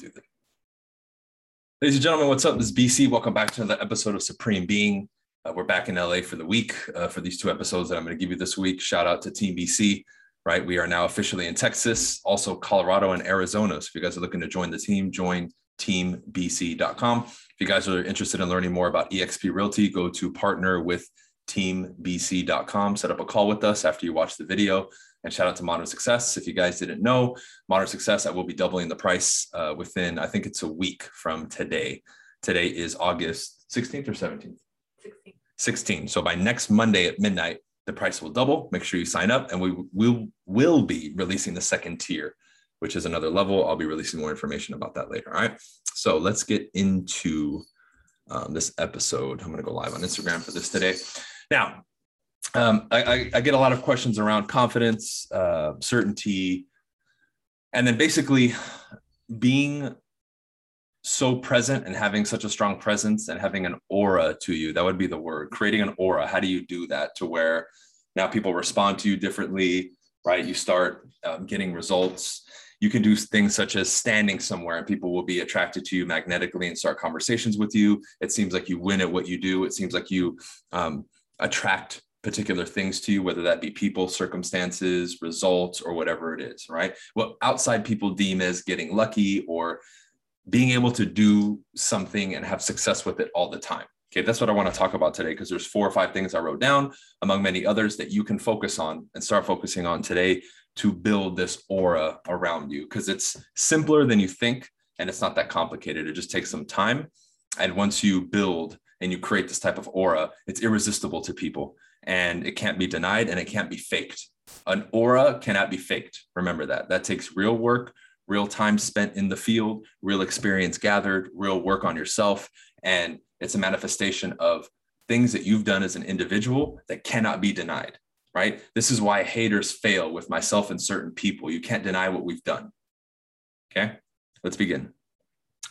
Let's do. Ladies and gentlemen, what's up? This is BC. Welcome back to another episode of Supreme Being. Uh, we're back in LA for the week uh, for these two episodes that I'm going to give you this week. Shout out to Team BC. Right, we are now officially in Texas, also Colorado and Arizona. So if you guys are looking to join the team, join teambc.com. If you guys are interested in learning more about EXP Realty, go to partner with teambc.com. Set up a call with us after you watch the video. And shout out to Modern Success. If you guys didn't know, Modern Success, I will be doubling the price uh, within, I think it's a week from today. Today is August 16th or 17th? 16. 16. So by next Monday at midnight, the price will double. Make sure you sign up, and we will will be releasing the second tier, which is another level. I'll be releasing more information about that later. All right. So let's get into um, this episode. I'm going to go live on Instagram for this today. Now, um, I, I, get a lot of questions around confidence, uh, certainty, and then basically being so present and having such a strong presence and having an aura to you. That would be the word. Creating an aura. How do you do that to where now people respond to you differently, right? You start um, getting results. You can do things such as standing somewhere and people will be attracted to you magnetically and start conversations with you. It seems like you win at what you do. It seems like you um, attract particular things to you, whether that be people, circumstances, results, or whatever it is, right? What outside people deem as getting lucky or being able to do something and have success with it all the time. Okay, that's what I want to talk about today because there's four or five things I wrote down, among many others, that you can focus on and start focusing on today to build this aura around you because it's simpler than you think and it's not that complicated. It just takes some time. And once you build and you create this type of aura, it's irresistible to people and it can't be denied and it can't be faked. An aura cannot be faked. Remember that. That takes real work, real time spent in the field, real experience gathered, real work on yourself. And it's a manifestation of things that you've done as an individual that cannot be denied, right? This is why haters fail with myself and certain people. You can't deny what we've done. Okay, let's begin.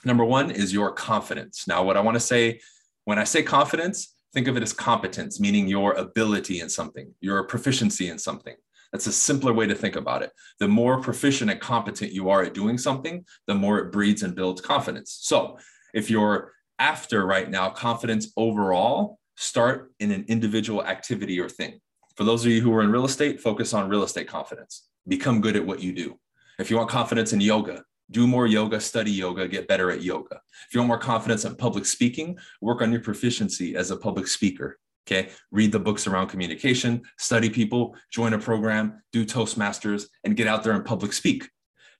Number one is your confidence. Now, what I want to say when I say confidence, think of it as competence, meaning your ability in something, your proficiency in something. That's a simpler way to think about it. The more proficient and competent you are at doing something, the more it breeds and builds confidence. So if you're after right now confidence overall, start in an individual activity or thing. For those of you who are in real estate, focus on real estate confidence. Become good at what you do. If you want confidence in yoga, do more yoga, study yoga, get better at yoga. If you want more confidence in public speaking, work on your proficiency as a public speaker. Okay. Read the books around communication, study people, join a program, do Toastmasters, and get out there and public speak.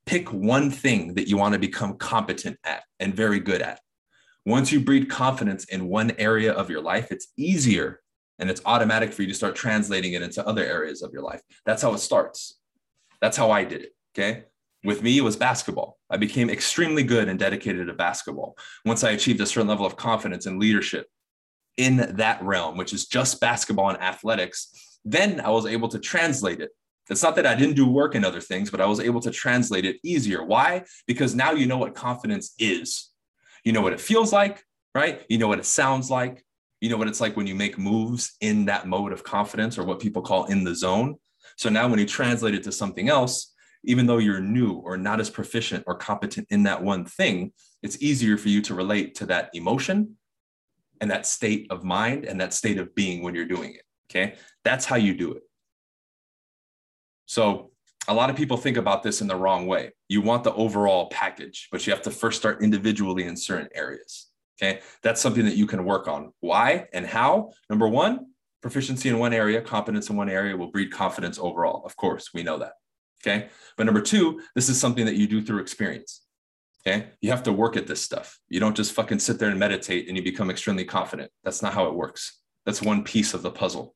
Pick one thing that you want to become competent at and very good at. Once you breed confidence in one area of your life, it's easier and it's automatic for you to start translating it into other areas of your life. That's how it starts. That's how I did it. Okay. With me, it was basketball. I became extremely good and dedicated to basketball. Once I achieved a certain level of confidence and leadership in that realm, which is just basketball and athletics, then I was able to translate it. It's not that I didn't do work in other things, but I was able to translate it easier. Why? Because now you know what confidence is. You know what it feels like, right? You know what it sounds like. You know what it's like when you make moves in that mode of confidence or what people call in the zone. So now when you translate it to something else, even though you're new or not as proficient or competent in that one thing, it's easier for you to relate to that emotion and that state of mind and that state of being when you're doing it. Okay. That's how you do it. So, a lot of people think about this in the wrong way. You want the overall package, but you have to first start individually in certain areas. Okay. That's something that you can work on. Why and how? Number one, proficiency in one area, competence in one area will breed confidence overall. Of course, we know that. Okay. But number two, this is something that you do through experience. Okay. You have to work at this stuff. You don't just fucking sit there and meditate and you become extremely confident. That's not how it works. That's one piece of the puzzle.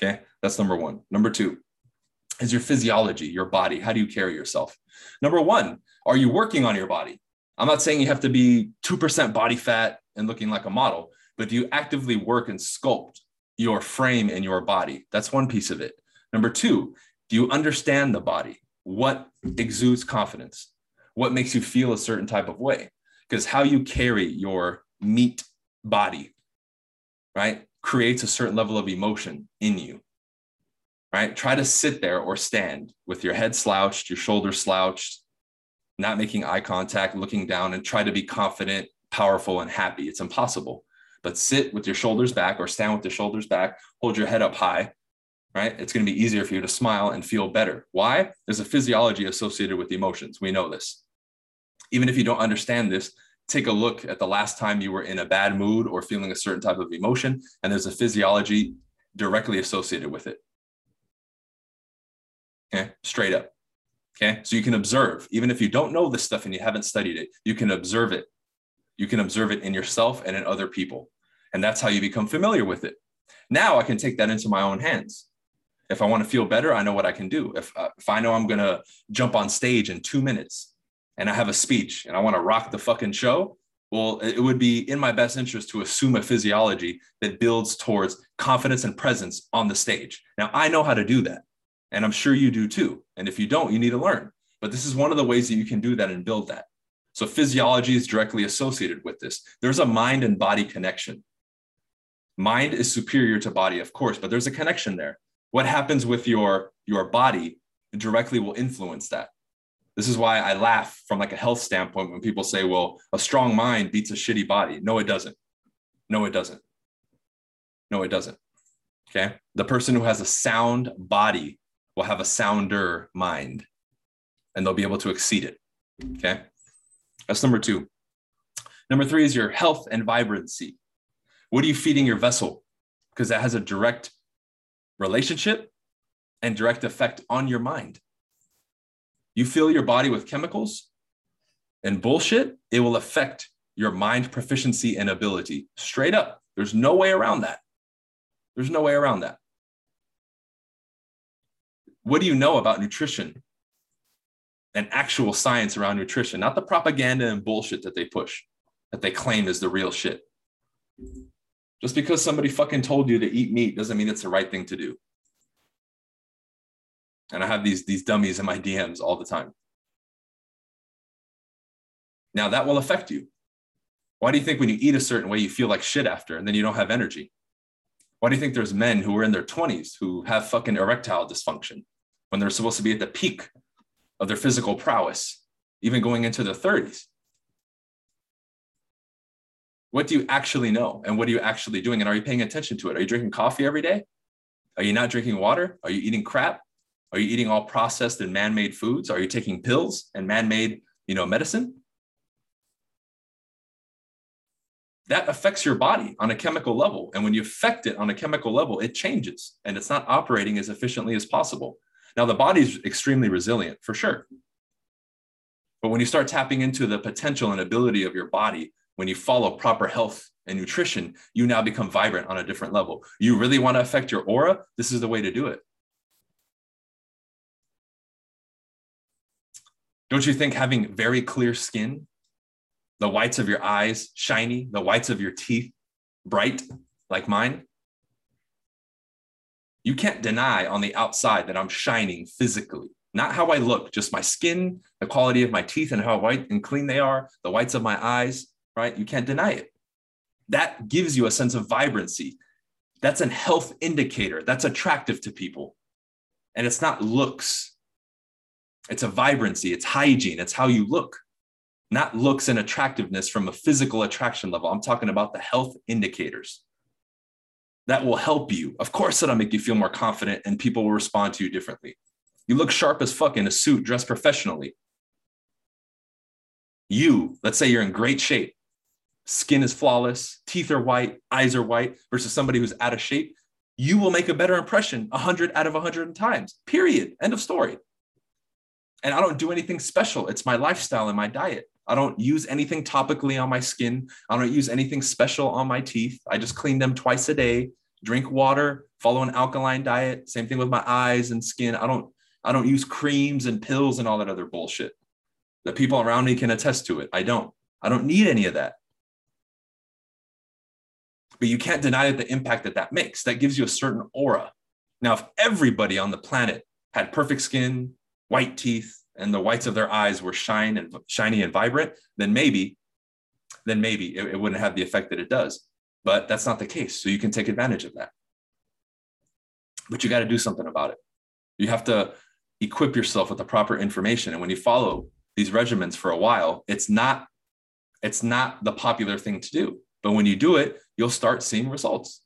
Okay. That's number one. Number two is your physiology, your body. How do you carry yourself? Number one, are you working on your body? I'm not saying you have to be 2% body fat and looking like a model, but do you actively work and sculpt your frame and your body? That's one piece of it. Number two, do you understand the body? What exudes confidence? What makes you feel a certain type of way? Because how you carry your meat body, right, creates a certain level of emotion in you, right? Try to sit there or stand with your head slouched, your shoulders slouched, not making eye contact, looking down, and try to be confident, powerful, and happy. It's impossible. But sit with your shoulders back or stand with your shoulders back, hold your head up high, right? It's going to be easier for you to smile and feel better. Why? There's a physiology associated with emotions. We know this. Even if you don't understand this, take a look at the last time you were in a bad mood or feeling a certain type of emotion, and there's a physiology directly associated with it. Okay, straight up. Okay, so you can observe, even if you don't know this stuff and you haven't studied it, you can observe it. You can observe it in yourself and in other people. And that's how you become familiar with it. Now I can take that into my own hands. If I want to feel better, I know what I can do. If, uh, if I know I'm going to jump on stage in two minutes and I have a speech and I want to rock the fucking show, well, it would be in my best interest to assume a physiology that builds towards confidence and presence on the stage. Now, I know how to do that, and I'm sure you do too. And if you don't, you need to learn. But this is one of the ways that you can do that and build that. So, physiology is directly associated with this. There's a mind and body connection. Mind is superior to body, of course, but there's a connection there what happens with your your body directly will influence that. This is why i laugh from like a health standpoint when people say well a strong mind beats a shitty body. No it doesn't. No it doesn't. No it doesn't. Okay? The person who has a sound body will have a sounder mind and they'll be able to exceed it. Okay? That's number two. Number three is your health and vibrancy. What are you feeding your vessel? Because that has a direct relationship and direct effect on your mind. You fill your body with chemicals and bullshit, it will affect your mind proficiency and ability straight up. There's no way around that. There's no way around that. What do you know about nutrition and actual science around nutrition? Not the propaganda and bullshit that they push, that they claim is the real shit. Just because somebody fucking told you to eat meat doesn't mean it's the right thing to do. And I have these, these dummies in my DMs all the time. Now that will affect you. Why do you think when you eat a certain way, you feel like shit after and then you don't have energy? Why do you think there's men who are in their 20s who have fucking erectile dysfunction when they're supposed to be at the peak of their physical prowess, even going into their 30s? What do you actually know? And what are you actually doing? And are you paying attention to it? Are you drinking coffee every day? Are you not drinking water? Are you eating crap? Are you eating all processed and man-made foods? Are you taking pills and man-made you know medicine? That affects your body on a chemical level. And when you affect it on a chemical level it changes and it's not operating as efficiently as possible. Now the body is extremely resilient for sure. But when you start tapping into the potential and ability of your body when you follow proper health and nutrition, you now become vibrant on a different level. You really want to affect your aura? This is the way to do it. Don't you think having very clear skin, the whites of your eyes shiny, the whites of your teeth bright like mine? You can't deny on the outside that I'm shining physically, not how I look, just my skin, the quality of my teeth, and how white and clean they are, the whites of my eyes right? You can't deny it. That gives you a sense of vibrancy. That's a health indicator. That's attractive to people. And it's not looks, it's a vibrancy, it's hygiene, it's how you look, not looks and attractiveness from a physical attraction level. I'm talking about the health indicators that will help you. Of course, that'll make you feel more confident and people will respond to you differently. You look sharp as fuck in a suit, dressed professionally. You, let's say you're in great shape skin is flawless, teeth are white, eyes are white, versus somebody who's out of shape, you will make a better impression 100 out of 100 times. Period. End of story. And I don't do anything special. It's my lifestyle and my diet. I don't use anything topically on my skin. I don't use anything special on my teeth. I just clean them twice a day, drink water, follow an alkaline diet. Same thing with my eyes and skin. I don't I don't use creams and pills and all that other bullshit. The people around me can attest to it. I don't. I don't need any of that but you can't deny the impact that that makes. That gives you a certain aura. Now, if everybody on the planet had perfect skin, white teeth, and the whites of their eyes were shine and shiny and vibrant, then maybe, then maybe it, it wouldn't have the effect that it does. But that's not the case. So you can take advantage of that. But you got to do something about it. You have to equip yourself with the proper information. And when you follow these regimens for a while, it's not it's not the popular thing to do. But when you do it, you'll start seeing results.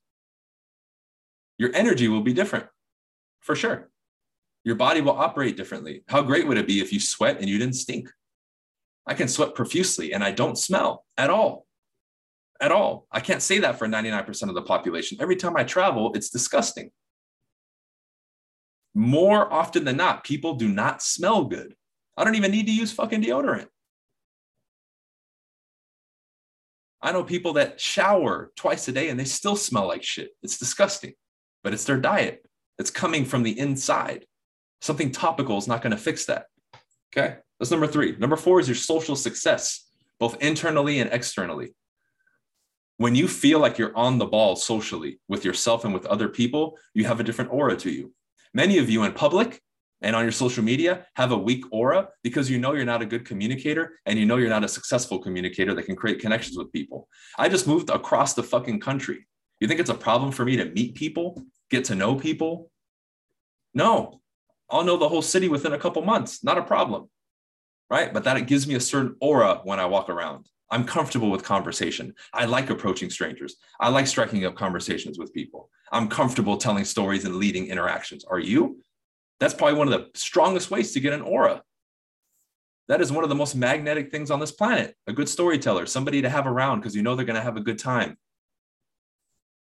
Your energy will be different for sure. Your body will operate differently. How great would it be if you sweat and you didn't stink? I can sweat profusely and I don't smell at all. At all. I can't say that for 99% of the population. Every time I travel, it's disgusting. More often than not, people do not smell good. I don't even need to use fucking deodorant. I know people that shower twice a day and they still smell like shit. It's disgusting, but it's their diet. It's coming from the inside. Something topical is not going to fix that. Okay. That's number three. Number four is your social success, both internally and externally. When you feel like you're on the ball socially with yourself and with other people, you have a different aura to you. Many of you in public and on your social media have a weak aura because you know you're not a good communicator and you know you're not a successful communicator that can create connections with people. I just moved across the fucking country. You think it's a problem for me to meet people, get to know people? No, I'll know the whole city within a couple months. Not a problem. Right. But that it gives me a certain aura when I walk around. I'm comfortable with conversation. I like approaching strangers. I like striking up conversations with people. I'm comfortable telling stories and leading interactions. Are you? That's probably one of the strongest ways to get an aura. That is one of the most magnetic things on this planet. A good storyteller, somebody to have around because you know they're going to have a good time.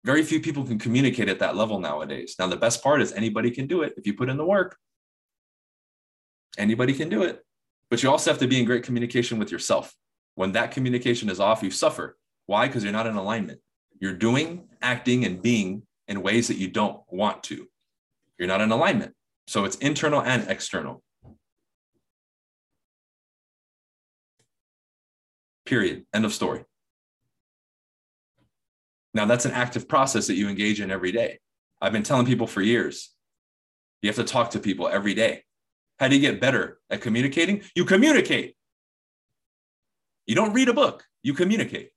Very few people can communicate at that level nowadays. Now, the best part is anybody can do it if you put in the work. Anybody can do it. But you also have to be in great communication with yourself. When that communication is off, you suffer. Why? Because you're not in alignment. You're doing, acting, and being in ways that you don't want to. You're not in alignment. So it's internal and external. Period. End of story. Now, that's an active process that you engage in every day. I've been telling people for years you have to talk to people every day. How do you get better at communicating? You communicate. You don't read a book, you communicate.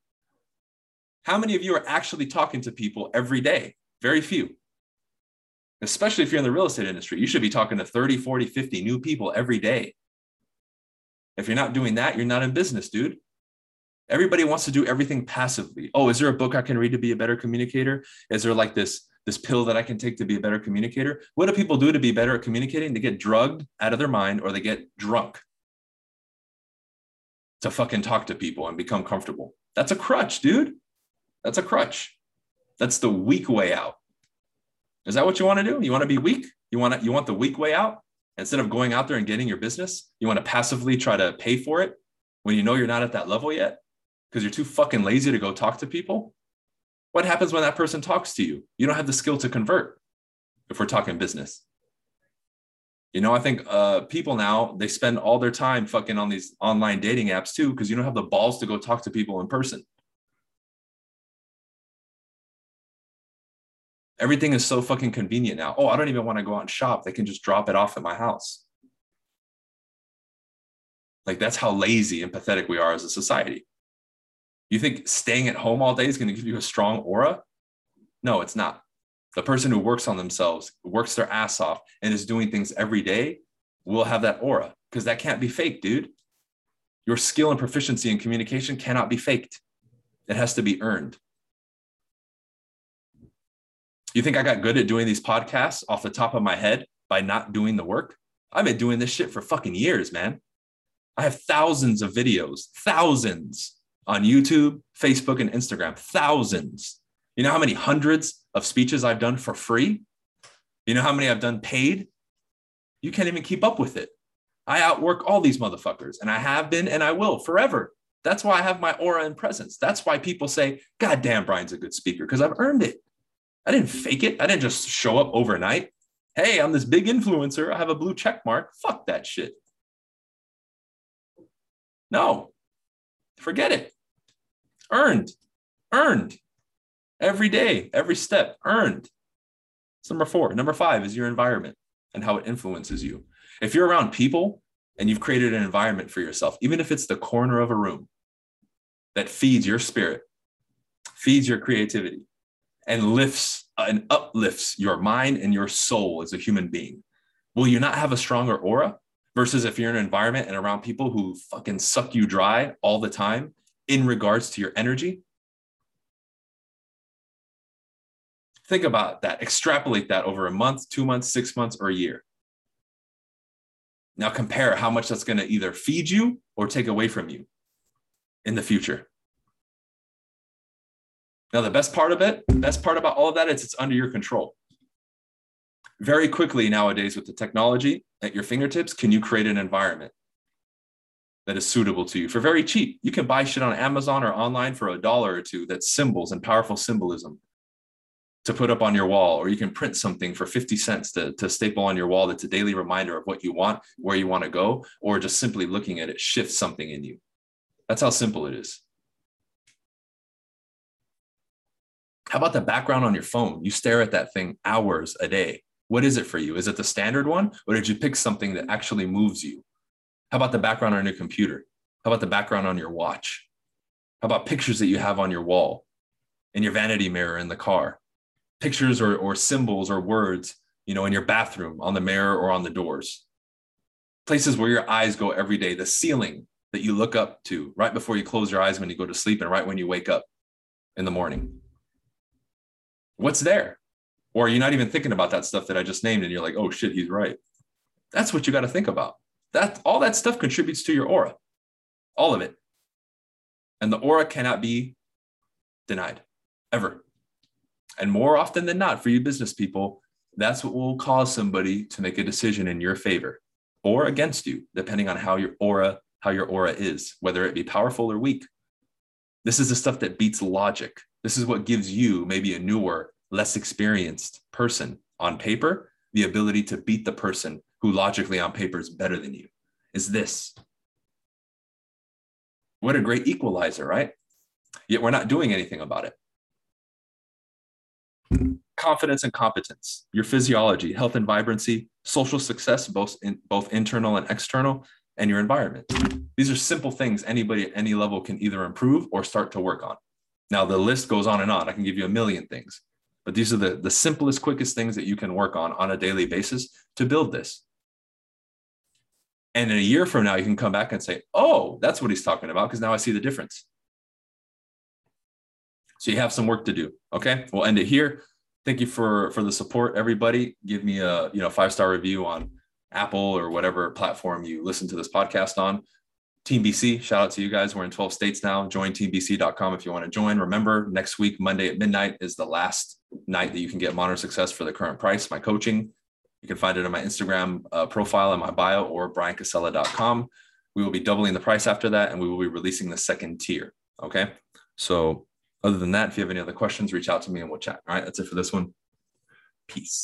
How many of you are actually talking to people every day? Very few especially if you're in the real estate industry, you should be talking to 30, 40, 50 new people every day. If you're not doing that, you're not in business, dude. Everybody wants to do everything passively. Oh, is there a book I can read to be a better communicator? Is there like this this pill that I can take to be a better communicator? What do people do to be better at communicating? They get drugged out of their mind or they get drunk to fucking talk to people and become comfortable. That's a crutch, dude. That's a crutch. That's the weak way out. Is that what you want to do? You want to be weak? You want to, you want the weak way out instead of going out there and getting your business? You want to passively try to pay for it when you know you're not at that level yet because you're too fucking lazy to go talk to people? What happens when that person talks to you? You don't have the skill to convert if we're talking business. You know, I think uh, people now they spend all their time fucking on these online dating apps too because you don't have the balls to go talk to people in person. Everything is so fucking convenient now. Oh, I don't even want to go out and shop. They can just drop it off at my house. Like that's how lazy and pathetic we are as a society. You think staying at home all day is going to give you a strong aura? No, it's not. The person who works on themselves, works their ass off, and is doing things every day will have that aura because that can't be fake, dude. Your skill and proficiency in communication cannot be faked. It has to be earned. You think I got good at doing these podcasts off the top of my head by not doing the work? I've been doing this shit for fucking years, man. I have thousands of videos, thousands on YouTube, Facebook, and Instagram, thousands. You know how many hundreds of speeches I've done for free? You know how many I've done paid? You can't even keep up with it. I outwork all these motherfuckers, and I have been and I will forever. That's why I have my aura and presence. That's why people say, God damn, Bryan's a good speaker, because I've earned it. I didn't fake it. I didn't just show up overnight. Hey, I'm this big influencer. I have a blue check mark. Fuck that shit. No, forget it. Earned, earned every day, every step, earned. It's number four. Number five is your environment and how it influences you. If you're around people and you've created an environment for yourself, even if it's the corner of a room that feeds your spirit, feeds your creativity, and lifts uh, and uplifts your mind and your soul as a human being, will you not have a stronger aura? versus if you're in an environment and around people who fucking suck you dry all the time in regards to your energy. Think about that. Extrapolate that over a month, two months, six months, or a year. Now compare how much that's going to either feed you or take away from you in the future. Now, the best part of it, best part about all of that is it's under your control. Very quickly nowadays, with the technology at your fingertips, can you create an environment that is suitable to you for very cheap? You can buy shit on Amazon or online for a dollar or two that's symbols and powerful symbolism to put up on your wall, or you can print something for 50 cents to, to staple on your wall that's a daily reminder of what you want, where you want to go, or just simply looking at it shifts something in you. That's how simple it is. How about the background on your phone? You stare at that thing hours a day. What is it for you? Is it the standard one, or did you pick something that actually moves you? How about the background on your computer? How about the background on your watch? How about pictures that you have on your wall, in your vanity mirror in the car? Pictures or, or symbols or words, you know, in your bathroom, on the mirror or on the doors. Places where your eyes go every day, the ceiling that you look up to right before you close your eyes when you go to sleep and right when you wake up in the morning what's there? Or you're not even thinking about that stuff that I just named and you're like, oh shit, he's right. That's what you got to think about. That all that stuff contributes to your aura. All of it. And the aura cannot be denied ever. And more often than not, for you business people, that's what will cause somebody to make a decision in your favor or against you, depending on how your aura, how your aura is, whether it be powerful or weak. This is the stuff that beats logic. This is what gives you, maybe a newer, less experienced person on paper, the ability to beat the person who logically on paper is better than you. Is this. What a great equalizer, right? Yet we're not doing anything about it. Confidence and competence, your physiology, health and vibrancy, social success, both in, both internal and external, and your environment. These are simple things anybody at any level can either improve or start to work on. Now, the list goes on and on. I can give you a million things, but these are the, the simplest, quickest things that you can work on on a daily basis to build this. And in a year from now, you can come back and say, oh, that's what he's talking about, because now I see the difference. So you have some work to do. Okay. We'll end it here. Thank you for for the support, everybody. Give me a you know five star review on Apple or whatever platform you listen to this podcast on. Team BC, shout out to you guys. We're in 12 states now. Join teambc.com if you want to join. Remember, next week, Monday at midnight, is the last night that you can get Modern Success for the current price. My coaching, you can find it on my Instagram uh, profile in my bio or bryancasella.com. We will be doubling the price after that, and we will be releasing the second tier. Okay. So, other than that, if you have any other questions, reach out to me and we'll chat. All right. That's it for this one. Peace.